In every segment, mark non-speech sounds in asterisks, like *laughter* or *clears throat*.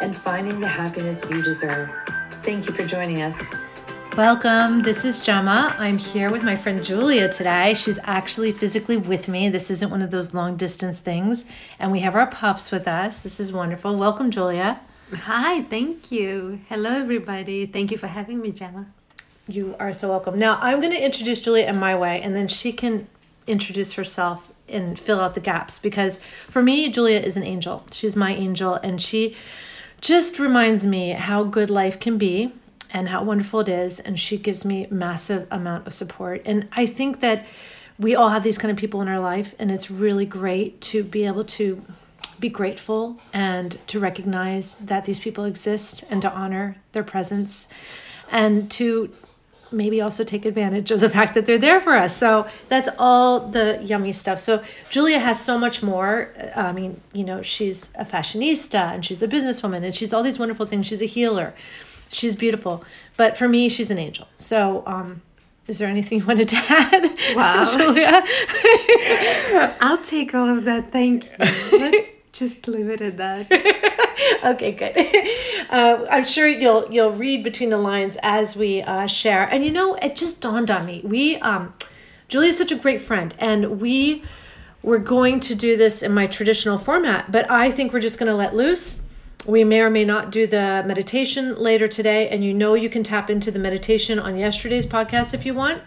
and finding the happiness you deserve. Thank you for joining us. Welcome. This is Gemma. I'm here with my friend Julia today. She's actually physically with me. This isn't one of those long distance things. And we have our pups with us. This is wonderful. Welcome, Julia. Hi, thank you. Hello, everybody. Thank you for having me, Gemma. You are so welcome. Now, I'm going to introduce Julia in my way, and then she can introduce herself and fill out the gaps because for me, Julia is an angel. She's my angel, and she just reminds me how good life can be and how wonderful it is and she gives me massive amount of support. And i think that we all have these kind of people in our life and it's really great to be able to be grateful and to recognize that these people exist and to honor their presence and to maybe also take advantage of the fact that they're there for us. So that's all the yummy stuff. So Julia has so much more. I mean, you know, she's a fashionista and she's a businesswoman and she's all these wonderful things. She's a healer. She's beautiful. But for me, she's an angel. So, um, is there anything you wanted to add? Wow. *laughs* Julia? *laughs* I'll take all of that. Thank you. Let's *laughs* just leave it at that. *laughs* okay, good. *laughs* Uh, I'm sure you'll you'll read between the lines as we uh, share. And you know, it just dawned on me. We, um, Julie is such a great friend, and we we're going to do this in my traditional format. But I think we're just going to let loose. We may or may not do the meditation later today, and you know you can tap into the meditation on yesterday's podcast if you want.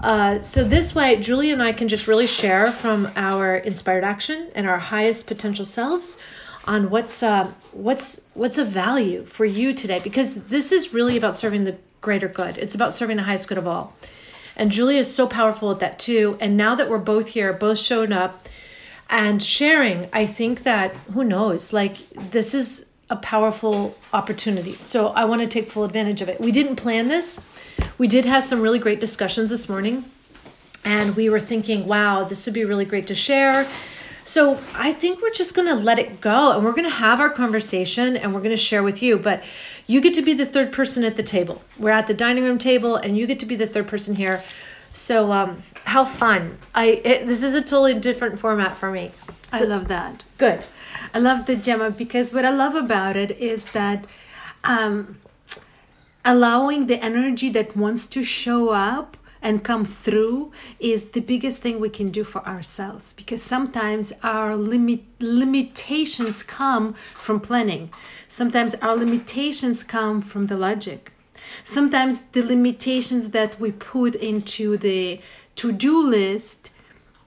Uh, so this way, Julie and I can just really share from our inspired action and our highest potential selves on what's uh, what's what's a value for you today because this is really about serving the greater good. It's about serving the highest good of all. And Julia is so powerful at that too. And now that we're both here, both showing up and sharing, I think that who knows, like this is a powerful opportunity. So I want to take full advantage of it. We didn't plan this. We did have some really great discussions this morning. And we were thinking, wow, this would be really great to share so I think we're just going to let it go and we're going to have our conversation and we're going to share with you. But you get to be the third person at the table. We're at the dining room table and you get to be the third person here. So um, how fun! I it, this is a totally different format for me. So, I love that. Good. I love the Gemma because what I love about it is that um, allowing the energy that wants to show up and come through is the biggest thing we can do for ourselves because sometimes our limit limitations come from planning sometimes our limitations come from the logic sometimes the limitations that we put into the to-do list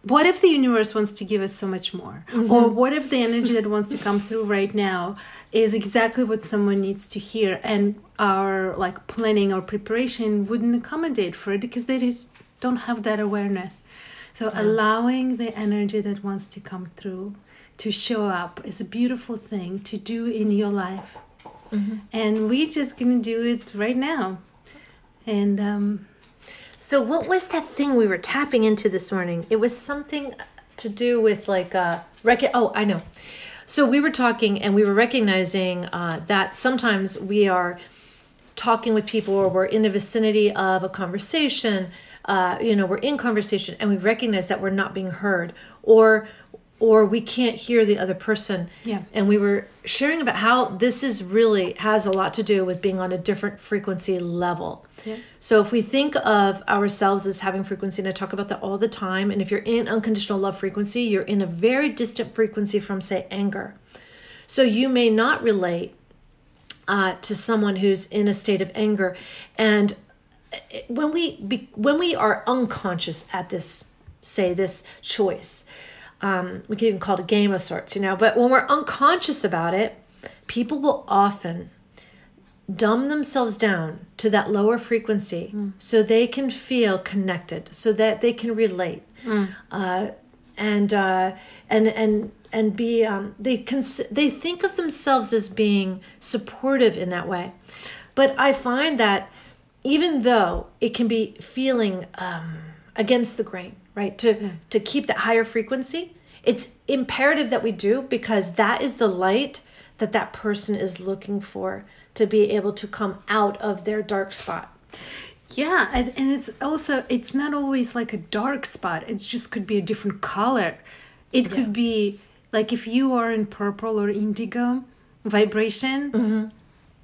what if the universe wants to give us so much more mm-hmm. or what if the energy that wants to come through right now is exactly what someone needs to hear and our like planning or preparation wouldn't accommodate for it because they just don't have that awareness so yeah. allowing the energy that wants to come through to show up is a beautiful thing to do in your life mm-hmm. and we're just gonna do it right now and um so what was that thing we were tapping into this morning? It was something to do with like uh rec- oh, I know. So we were talking and we were recognizing uh, that sometimes we are talking with people or we're in the vicinity of a conversation, uh, you know, we're in conversation and we recognize that we're not being heard or or we can't hear the other person. Yeah. And we were sharing about how this is really has a lot to do with being on a different frequency level. Yeah. So if we think of ourselves as having frequency, and I talk about that all the time, and if you're in unconditional love frequency, you're in a very distant frequency from, say, anger. So you may not relate uh, to someone who's in a state of anger, and when we be, when we are unconscious at this, say, this choice um, we could even call it a game of sorts, you know. But when we're unconscious about it, people will often dumb themselves down to that lower frequency mm. so they can feel connected, so that they can relate. Mm. Uh, and uh, and and and be um, they cons- they think of themselves as being supportive in that way but i find that even though it can be feeling um, against the grain right to to keep that higher frequency. It's imperative that we do because that is the light that that person is looking for to be able to come out of their dark spot. Yeah and, and it's also it's not always like a dark spot. It just could be a different color. It Yeah. could be like if you are in purple or indigo vibration Mm-hmm.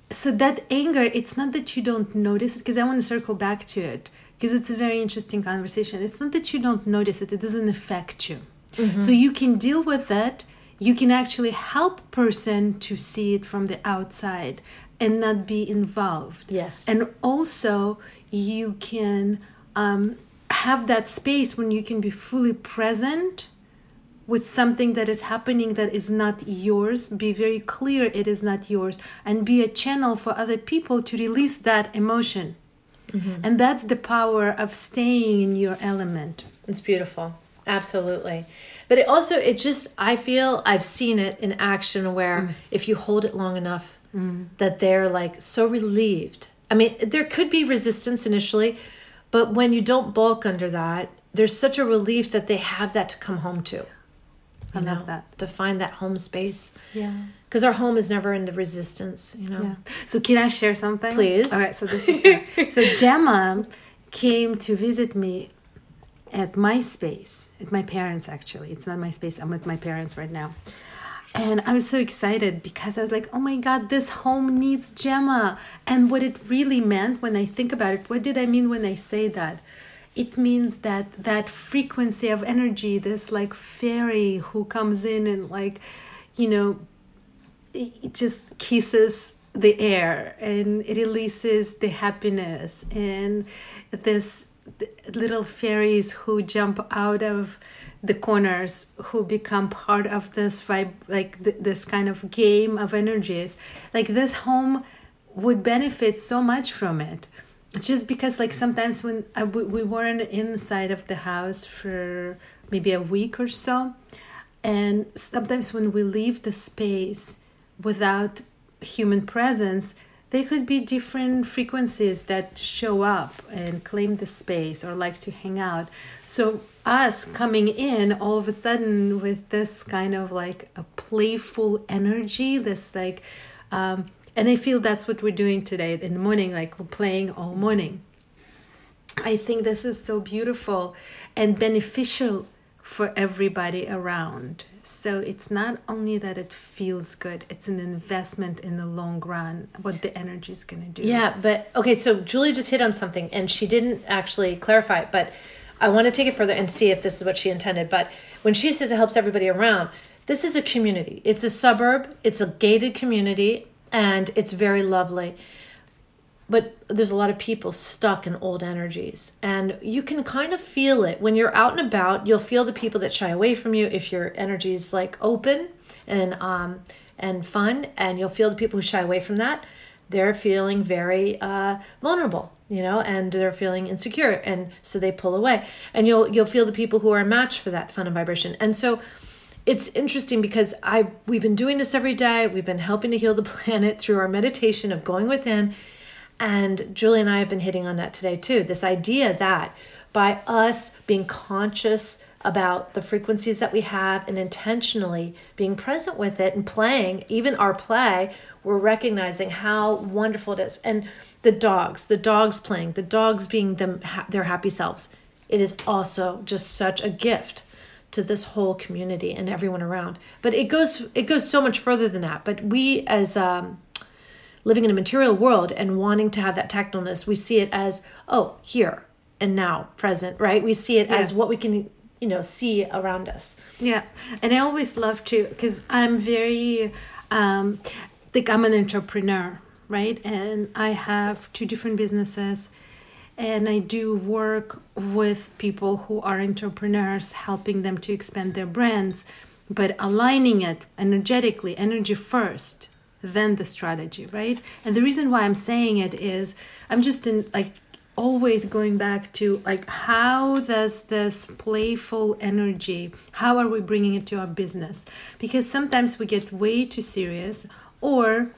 So that anger it's not that you don't notice it because i want to circle back to it because it's a very interesting conversation it's not that you don't notice it it doesn't affect you Mm-hmm. so you can deal with it you can actually help person to see it from the outside and not be involved Yes. and also you can um, have that space when you can be fully present with something that is happening that is not yours be very clear it is not yours and be a channel for other people to release that emotion mm-hmm. and that's the power of staying in your element It's beautiful. Absolutely. But it also it just I feel I've seen it in action where mm. if you hold it long enough mm. that they're like so relieved. I mean, there could be resistance initially, but when you don't bulk under that, there's such a relief that they have that to come home to. I love that To find that home space. yeah Because our home is never in the resistance, you know. Yeah. So can I share something? Please. All right. So this is good. *laughs* so Gemma came to visit me at my space, at my parents actually. It's not my space. I'm with my parents right now. And I was so excited because I was like, oh my God, this home needs Gemma. And what it really meant when I think about it, what did I mean when I say that? It means that that frequency of energy, this like fairy who comes in and like, you know, it just kisses the air and it releases the happiness and this little fairies who jump out of the corners who become part of this vibe like th- this kind of game of energies. Like this home would benefit so much from it just because like sometimes when I, we, we weren't inside of the house for maybe a week or so and sometimes when we leave the space without human presence, there could be different frequencies that show up and claim the space or like to hang out. So, us coming in all of a sudden with this kind of like a playful energy, this like, um, and I feel that's what we're doing today in the morning, like we're playing all morning. I think this is so beautiful and beneficial for everybody around. So it's not only that it feels good, it's an investment in the long run, what the energy is going to do. Yeah, but okay, so Julie just hit on something and she didn't actually clarify it, but I want to take it further and see if this is what she intended. But when she says it helps everybody around, this is a community. It's a suburb, it's a gated community, and it's very lovely. But there's a lot of people stuck in old energies, and you can kind of feel it. When you're out and about. You'll feel the people that shy away from you if your energy is like open and um and fun, and you'll feel the people who shy away from that. They're feeling very uh, vulnerable you know and they're feeling insecure. And so they pull away. And you'll you'll feel the people who are a match for that fun and vibration. And so it's interesting because i we've been doing this every day. We've been helping to heal the *laughs* planet through our meditation of going within. And julie and i have been hitting on that today too. This idea that by us being conscious about the frequencies that we have and intentionally being present with it and playing even our play we're recognizing how wonderful it is. And the dogs the dogs playing the dogs being them their happy selves it is also just such a gift to this whole community and everyone around. But it goes it goes so much further than that. But we as um living in a material world and wanting to have that tactleness we see it as oh here and now present right? We see it as what we can you know see around us. Yeah, and I always love to because I'm very, um, like I'm an entrepreneur, right? And I have two different businesses, and I do work with people who are entrepreneurs, helping them to expand their brands, but aligning it energetically, energy first, then the strategy, right? And the reason why I'm saying it is I'm just in like always going back to like how does this playful energy how are we bringing it to our business because sometimes we get way too serious or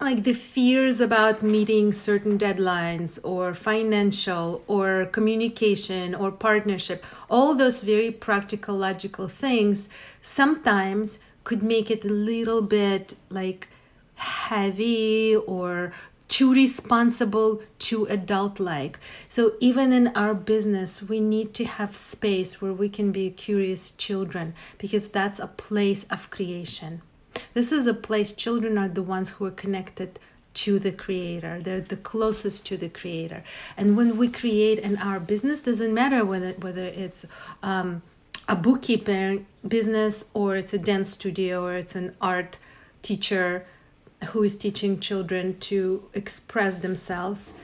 like the fears about meeting certain deadlines or financial or communication or partnership all those very practical logical things sometimes could make it a little bit like heavy or too responsible, too adult like. So, even in our business, we need to have space where we can be curious children because that's a place of creation. This is a place children are the ones who are connected to the creator. They're the closest to the creator. And when we create in our business doesn't matter whether whether it's um, a bookkeeping business or it's a dance studio or it's an art teacher who is teaching children to express themselves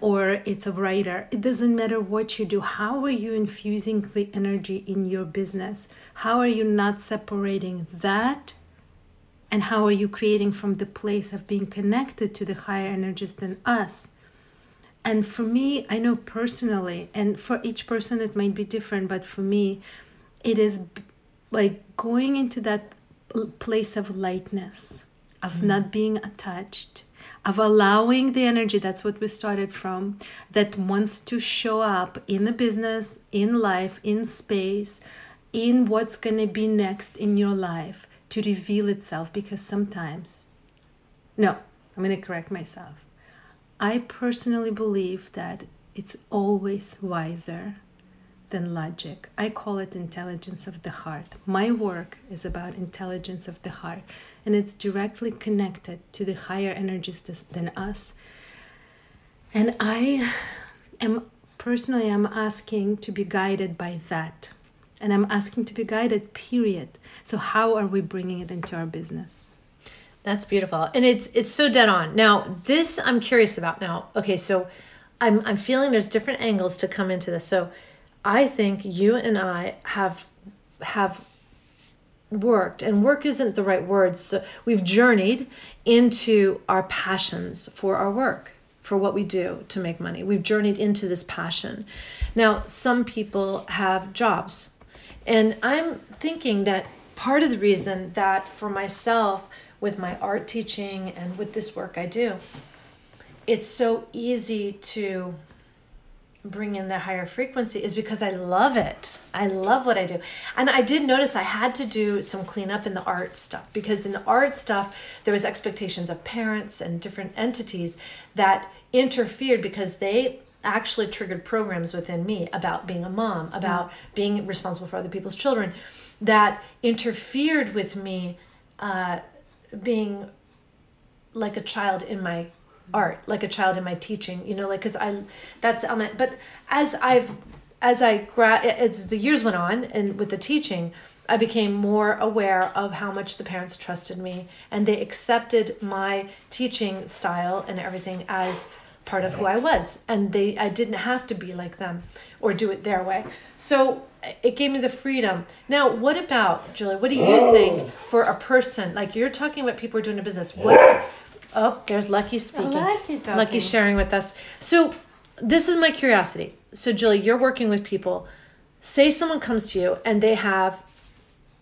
or it's a writer it doesn't matter what you do. How are you infusing the energy in your business? How are you not separating that and how are you creating from the place of being connected to the higher energies than us and for me i know personally and for each person it might be different but for me it is like going into that place of lightness of mm. not being attached, of allowing the energy that's what we started from that wants to show up in the business, in life, in space, in what's going to be next in your life to reveal itself because sometimes, no, I'm going to correct myself. I personally believe that it's always wiser than logic. I call it intelligence of the heart. My work is about intelligence of the heart, and it's directly connected to the higher energies than us. And I am personally I'm asking to be guided by that. And I'm asking to be guided, period. So how are we bringing it into our business? That's beautiful. And it's it's so dead on. Now, this I'm curious about now. Okay, so I'm I'm feeling there's different angles to come into this. So I think you and I have have worked and work isn't the right word so we've journeyed into our passions for our work for what we do to make money we've journeyed into this passion now some people have jobs and i'm thinking that part of the reason that for myself with my art teaching and with this work i do it's so easy to bring in the higher frequency is because I love it. I love what I do. And I did notice I had to do some cleanup in the art stuff because in the art stuff there was expectations of parents and different entities that interfered because they actually triggered programs within me about being a mom, about being responsible for other people's children that interfered with me uh, being like a child in my art like a child in my teaching you know like because i that's the element but as i've as i gra- as the years went on and with the teaching i became more aware of how much the parents trusted me and they accepted my teaching style and everything as part of who i was and they i didn't have to be like them or do it their way so it gave me the freedom now what about julie what do you think for a person like you're talking about people who are doing a business what Oh, there's Lucky speaking. Lucky, Lucky sharing with us. So, this is my curiosity. So, Julie, you're working with people. Say someone comes to you and they have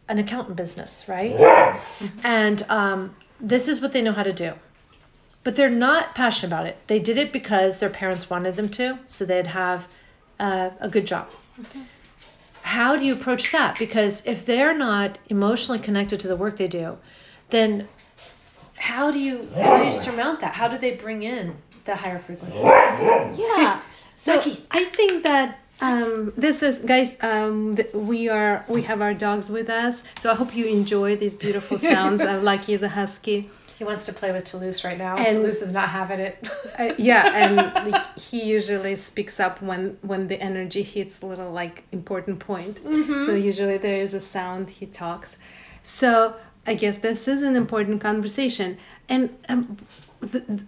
an accountant business, right? And um, this is what they know how to do. But they're not passionate about it. They did it because their parents wanted them to, so they'd have uh, a good job. Okay. How do you approach that? Because if they're not emotionally connected to the work they do, then how do you how do you surmount that? How do they bring in the higher frequency? Yeah. *laughs* So I think that um, this is guys um, th- we are we have our dogs with us so i hope you enjoy these beautiful sounds *laughs* uh, lucky is a husky he wants to play with toulouse right now and toulouse is not having it *laughs* uh, yeah and like, he usually speaks up when when the energy hits a little like important point mm-hmm. so usually there is a sound he talks so I guess this is an important conversation, and um, the,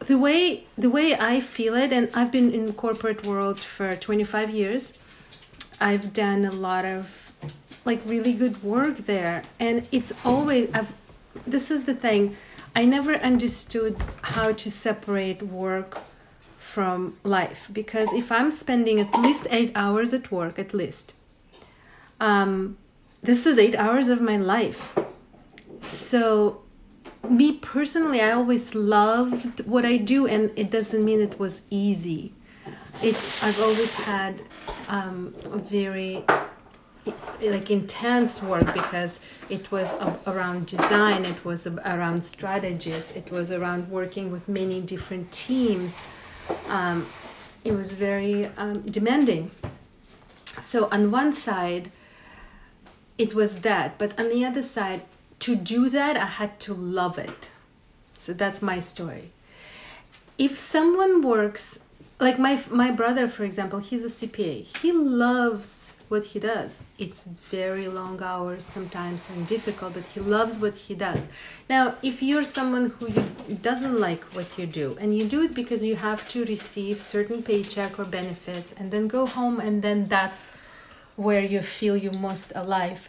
the way the way I feel it, and I've been in the corporate world for twenty five years. I've done a lot of like really good work there, and it's always I've. This is the thing, I never understood how to separate work from life because if I'm spending at least eight hours at work, at least, um, this is eight hours of my life. So, me personally, I always loved what I do, and it doesn't mean it was easy. It I've always had um, a very like intense work because it was around design it was around strategies it was around working with many different teams. Um, it was very um, demanding. So on one side it was that but on the other side to do that i had to love it. So that's my story. If someone works like my my brother for example he's a cpa he loves what he does. It's very long hours sometimes and difficult but he loves what he does. Now if you're someone who you, doesn't like what you do and you do it because you have to receive certain paycheck or benefits and then go home and then that's where you feel you most alive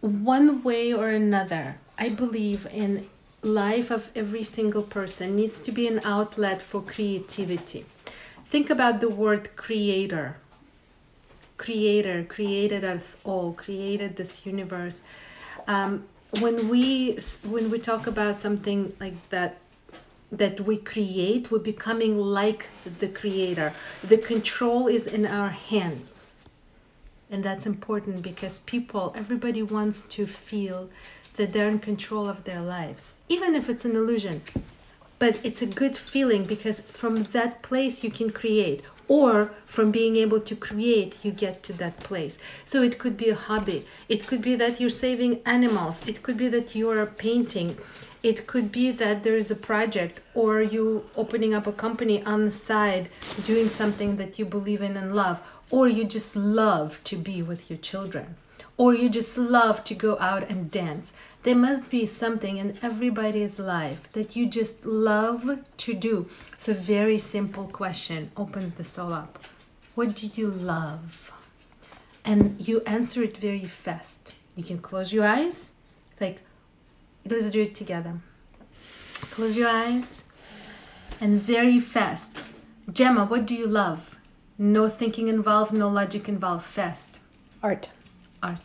one way or another i believe in life of every single person needs to be an outlet for creativity. Think about the word creator creator created us all created this universe. Um, when we when we talk about something like that that we create we're becoming like the creator. The control is in our hands. And that's important because people everybody wants to feel that they're in control of their lives even if it's an illusion. But it's a good feeling because from that place you can create or from being able to create you get to that place. So it could be a hobby. It could be that you're saving animals. It could be that you are painting. It could be that there is a project or you opening up a company on the side doing something that you believe in and love or you just love to be with your children or you just love to go out and dance there must be something in everybody's life that you just love to do. It's a very simple question, opens the soul up. What do you love? And you answer it very fast. You can close your eyes, like, let's do it together. Close your eyes and very fast. Gemma, what do you love? No thinking involved, no logic involved. Fast. Art. Art.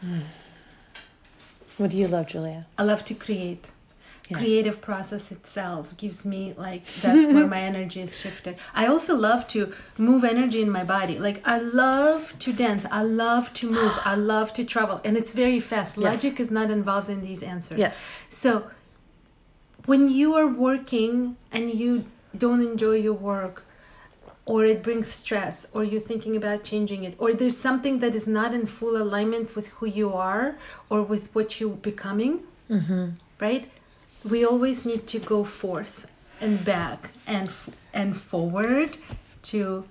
Hmm. What do you love, Julia? I love to create. Yes. Creative process itself gives me like that's where my *laughs* energy is shifted. I also love to move energy in my body. Like I love to dance. I love to move. I *gasps* love to travel, and it's very fast. Yes. Logic is not involved in these answers. Yes. So when you are working and you don't enjoy your work, or it brings stress, or you're thinking about changing it, or there's something that is not in full alignment with who you are or with what you're becoming, mm-hmm. right? We always need to go forth and back and f- and forward to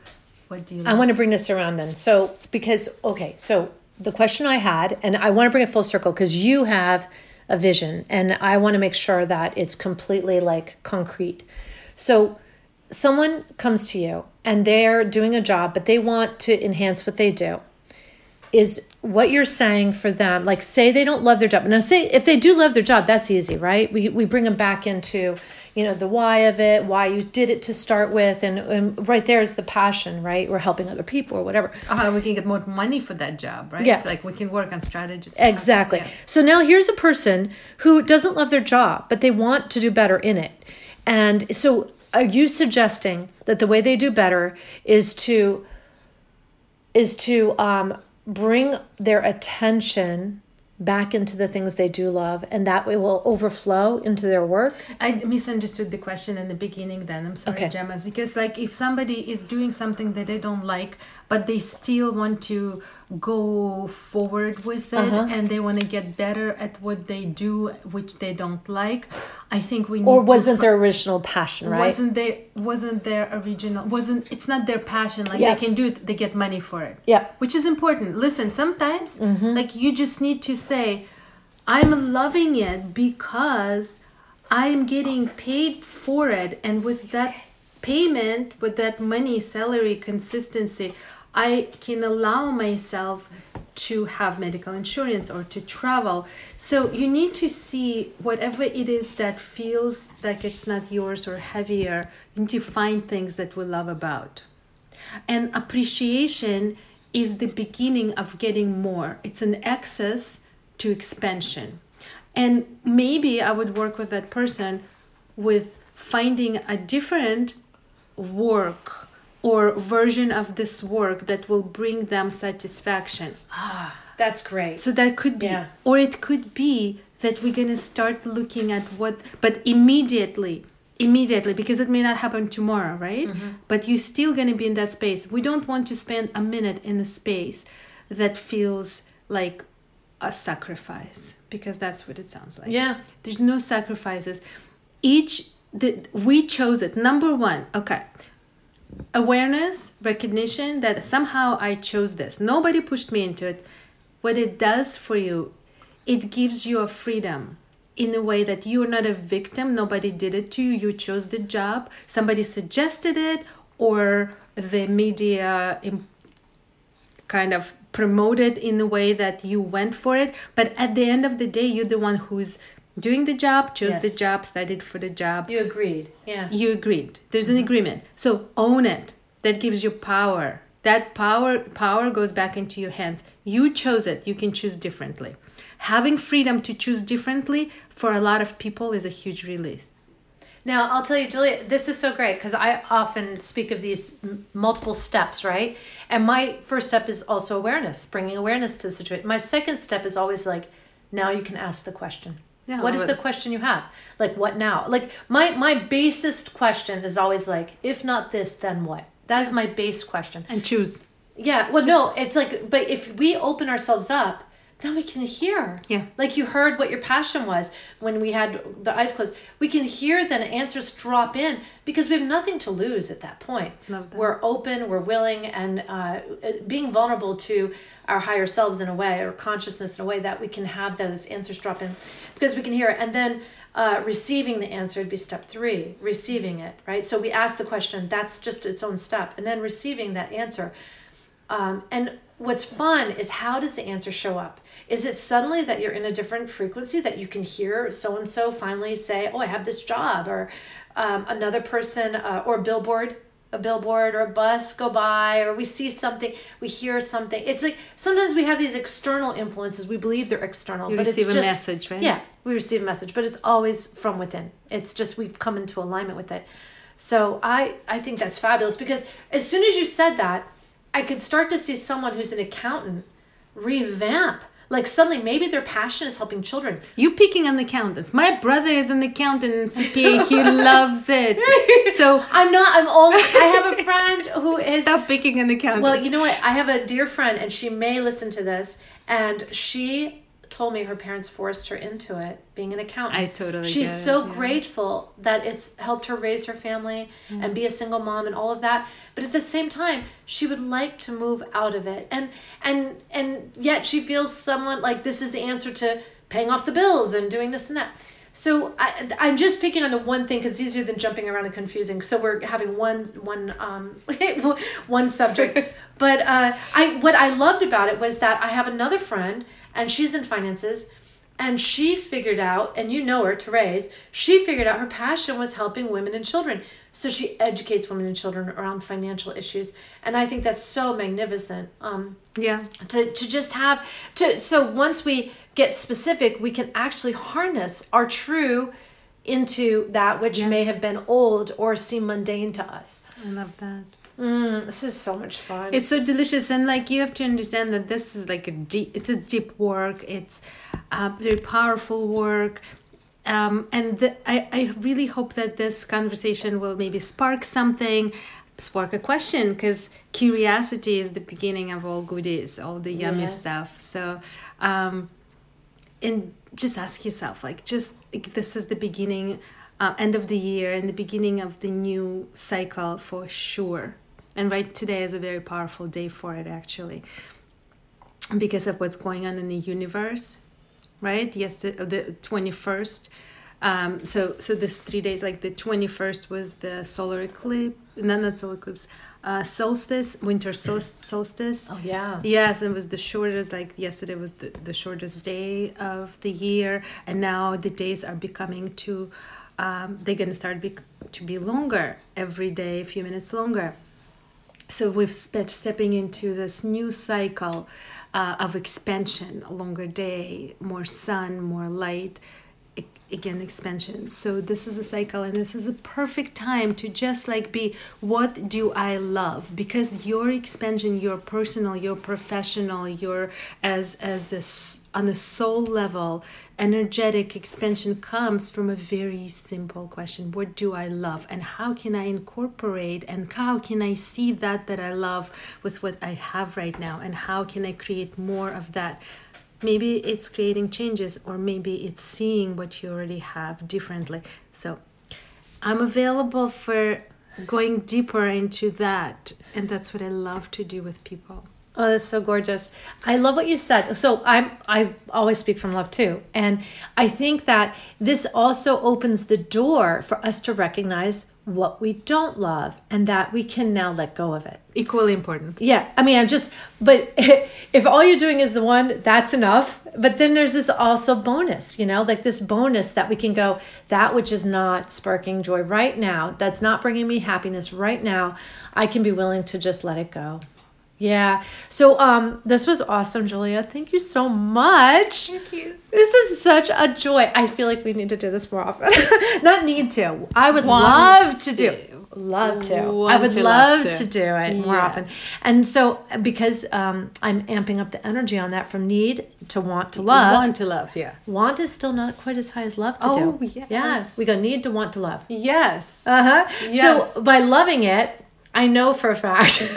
what do you I want to bring this around then. So, because, okay, so the question I had, and I want to bring it full circle because you have a vision and I want to make sure that it's completely like concrete. So, someone comes to you and they're doing a job, but they want to enhance what they do. Is what you're saying for them, like say they don't love their job. Now, say if they do love their job, that's easy, right? We, we bring them back into, you know, the why of it, why you did it to start with. And, and right there is the passion, right? We're helping other people or whatever. uh, we can get more money for that job, right? Yeah. Like we can work on strategies. Exactly. Yeah. So now here's a person who doesn't love their job, but they want to do better in it. And so are you suggesting that the way they do better is to is to um, bring their attention back into the things they do love and that way will overflow into their work I misunderstood the question in the beginning then. I'm sorry, Okay. Gemma. Because like if somebody is doing something that they don't like, but they still want to go forward with it Uh-huh. and they want to get better at what they do, which they don't like, I think we need or wasn't their original passion right wasn't they wasn't their original wasn't it's not their passion like Yeah. they can do it they get money for it yeah which is important listen sometimes Mm-hmm. like you just need to say i'm loving it because i'm getting paid for it and with that payment with that money salary consistency I can allow myself to have medical insurance or to travel. So you need to see whatever it is that feels like it's not yours or heavier, you need to find things that we love about. And appreciation is the beginning of getting more. It's an access to expansion. And maybe I would work with that person with finding a different work or version of this work that will bring them satisfaction. Ah, that's great. So that could be, Yeah. or it could be that we're gonna start looking at what, but immediately, immediately, because it may not happen tomorrow, right? But you're still gonna be in that space. We don't want to spend a minute in a space that feels like a sacrifice, because that's what it sounds like. yeah. There's no sacrifices. Each the we chose it. Number one, okay. Awareness, recognition that somehow I chose this. Nobody pushed me into it. What it does for you, it gives you a freedom in a way that you're not a victim. Nobody did it to you. You chose the job. Somebody suggested it, or the media kind of promoted in a way that you went for it. But at the end of the day, you're the one who's doing the job, chose the job, studied for the job. You agreed. Yeah. You agreed. There's an mm-hmm. agreement. So own it. That gives you power. That power power goes back into your hands. You chose it. You can choose differently. Having freedom to choose differently for a lot of people is a huge relief. Now, I'll tell you, Julia, this is so great because I often speak of these m- multiple steps, right? And my first step is also awareness, bringing awareness to the situation. My second step is always like, now you can ask the question. Yeah, what is the question you have? Like, what now? Like, my my basest question is always like, if not this, then what? That is my base question. And choose. Yeah. Well, no, it's like, but if we open ourselves up, then we can hear. Yeah. Like you heard what your passion was when we had the eyes closed. We can hear then answers drop in because we have nothing to lose at that point. Love that. We're open, we're willing, and uh, being vulnerable to our higher selves in a way or consciousness in a way that we can have those answers drop in because we can hear it. And then uh, receiving the answer would be step three, receiving it, right? So we ask the question, that's just its own step. And then receiving that answer. Um, and what's fun is how does the answer show up? Is it suddenly that you're in a different frequency that you can hear so and so finally say, "Oh, I have this job," or um, another person, uh, or billboard, a billboard or a bus go by, or we see something, we hear something. It's like sometimes we have these external influences. We believe they're external, You but receive it's a just, message, right? Yeah, we receive a message, but it's always from within. It's just we've come into alignment with it. So I I think that's fabulous because as soon as you said that, I could start to see someone who's an accountant revamp. Like suddenly maybe their passion is helping children. You picking on the accountants. My brother is an accountant in CPA. *laughs* He loves it. So I'm not I'm only I have a friend who *laughs* is stop picking on the accountants. Well, you know what? I have a dear friend, and she may listen to this. And she told me her parents forced her into it, being an accountant. I totally She's get it, so yeah. grateful that it's helped her raise her family and be a single mom and all of that. But at the same time, she would like to move out of it, and and and yet she feels someone like this is the answer to paying off the bills and doing this and that. So I, I'm just picking on the one thing because it's easier than jumping around and confusing. So we're having one one um *laughs* one subject. *laughs* but uh, I what I loved about it was that I have another friend and she's in finances, and she figured out, and you know her, Therese. She figured out her passion was helping women and children. So she educates women and children around financial issues, and I think that's so magnificent. Um, yeah. to, to just have to so once we get specific we can actually harness our true into that which may have been old or seem mundane to us I love that. mm, this is so much fun It's so delicious, and like you have to understand that this is like a deep. It's a deep work. It's a very powerful work. Um, and the, I, I really hope that this conversation will maybe spark something, spark a question, because curiosity is the beginning of all goodies, all the yummy Yes. stuff. So, um, and just ask yourself, like, just like, this is the beginning, uh, end of the year, and the beginning of the new cycle for sure. And right today is a very powerful day for it, actually, because of what's going on in the universe right? Yes, the twenty first. Um, so so this three days, like the twenty first was the solar eclipse, and then not solar eclipse, uh, solstice, winter sol- *laughs* solstice. Oh yeah. Yes, it was the shortest. Like yesterday was the, the shortest day of the year, and now the days are becoming to. Um, they're gonna start be, to be longer every day, a few minutes longer. So we've spent stepping into this new cycle uh, of expansion, a longer day, more sun, more light, again expansion. So this is a cycle, and this is a perfect time to just like be, what do I love? Because your expansion, your personal, your professional, your as as a on the soul level, energetic expansion comes from a very simple question what do i love and how can i incorporate and how can i see that that i love with what i have right now and how can i create more of that maybe it's creating changes or maybe it's seeing what you already have differently so i'm available for going deeper into that and that's what i love to do with people Oh, that's so gorgeous. I love what you said. So I'm I always speak from love too. And I think that this also opens the door for us to recognize what we don't love and that we can now let go of it. equally important Yeah, I mean, I'm just, but *laughs* if all you're doing is the one, that's enough. But then there's this also bonus, you know, like this bonus that we can go, that which is not sparking joy right now, that's not bringing me happiness right now, I can be willing to just let it go. Yeah. So um this was awesome, Julia. Thank you so much. thank you This is such a joy. I feel like we need to do this more often. *laughs* Not need to. I would Want love to do. Love to. I would to love love to. to. do it more Yeah. often. And so because um, I'm amping up the energy on that from need to want to love. want to love yeah Want is still not quite as high as love to Oh, do. yes. Yeah. We go need to want to love. yes Uh huh. Yes. So by loving it, I know for a fact *laughs*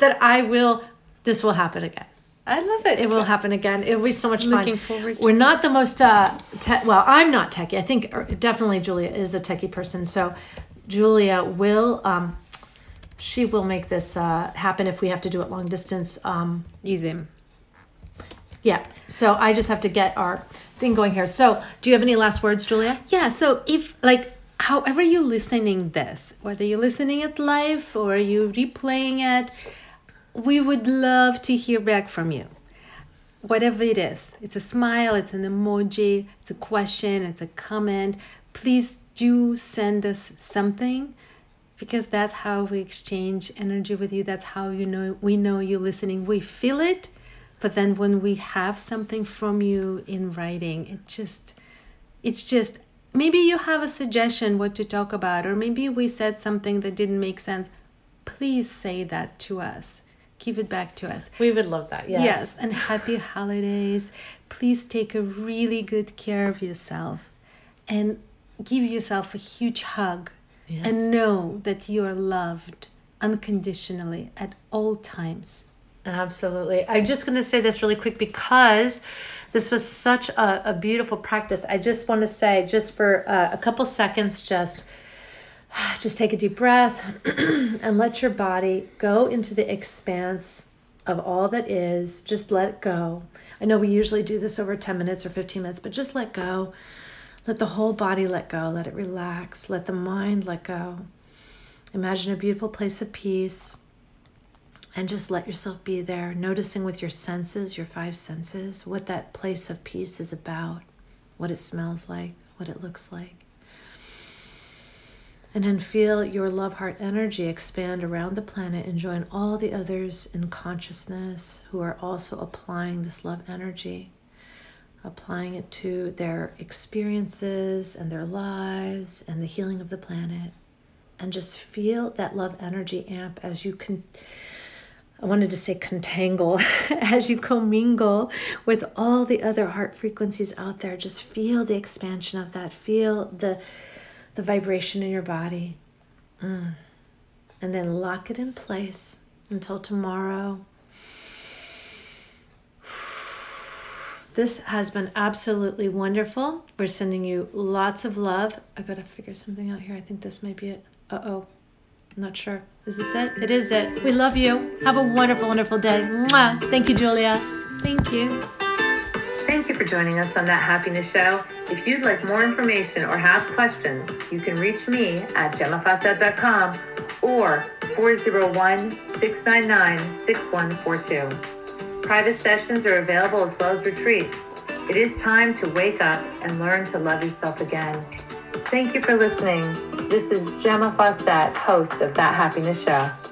that I will. This will happen again. i love it It will happen again. It will be so much fun. Looking forward to We're not the most uh, te- well. I'm not techie. I think er, definitely Julia is a techie person. So Julia will um, she will make this uh, happen if we have to do it long distance. Um, easy yeah. So I just have to get our thing going here. So do you have any last words, Julia? Yeah, so if like however you're listening this, whether you're listening it live or you're replaying it, we would love to hear back from you. Whatever it is. It's a smile, it's an emoji, it's a question, it's a comment. Please do send us something because that's how we exchange energy with you. That's how you know we know you're listening. We feel it, but then when we have something from you in writing, it just it's just maybe you have a suggestion what to talk about or maybe we said something that didn't make sense please say that to us give it back to us We would love that. Yes. yes and happy *laughs* holidays please take a really good care of yourself and give yourself a huge hug Yes. and know that you are loved unconditionally at all times Absolutely. I'm just going to say this really quick because this was such a, a beautiful practice. I just want to say, just for uh, a couple seconds, just *sighs* just take a deep breath *clears throat* and let your body go into the expanse of all that is. Just let go. I know we usually do this over 10 minutes or 15 minutes, but just let go. Let the whole body let go. Let it relax. Let the mind let go. Imagine a beautiful place of peace and just let yourself be there, noticing with your senses, your five senses, what that place of peace is about, what it smells like, what it looks like. And then feel your love heart energy expand around the planet and join all the others in consciousness who are also applying this love energy, applying it to their experiences and their lives and the healing of the planet. And just feel that love energy amp as you can. I wanted to say contangle *laughs* as you commingle with all the other heart frequencies out there. Just feel the expansion of that. Feel the the vibration in your body. Mm. And then lock it in place until tomorrow. *sighs* This has been absolutely wonderful. We're sending you lots of love. I gotta figure something out here. I think this might be it. Uh oh. I'm not sure. Is this it? It is it. We love you. Have a wonderful, wonderful day. Mwah. Thank you, Julia. thank you Thank you for joining us on That Happiness Show. If you'd like more information or have questions, you can reach me at gemmafawcett.com or 401 699 6142. Private sessions are available as well as retreats. It is time to wake up and learn to love yourself again. Thank you for listening. This is Gemma Fawcett, host of That Happiness Show.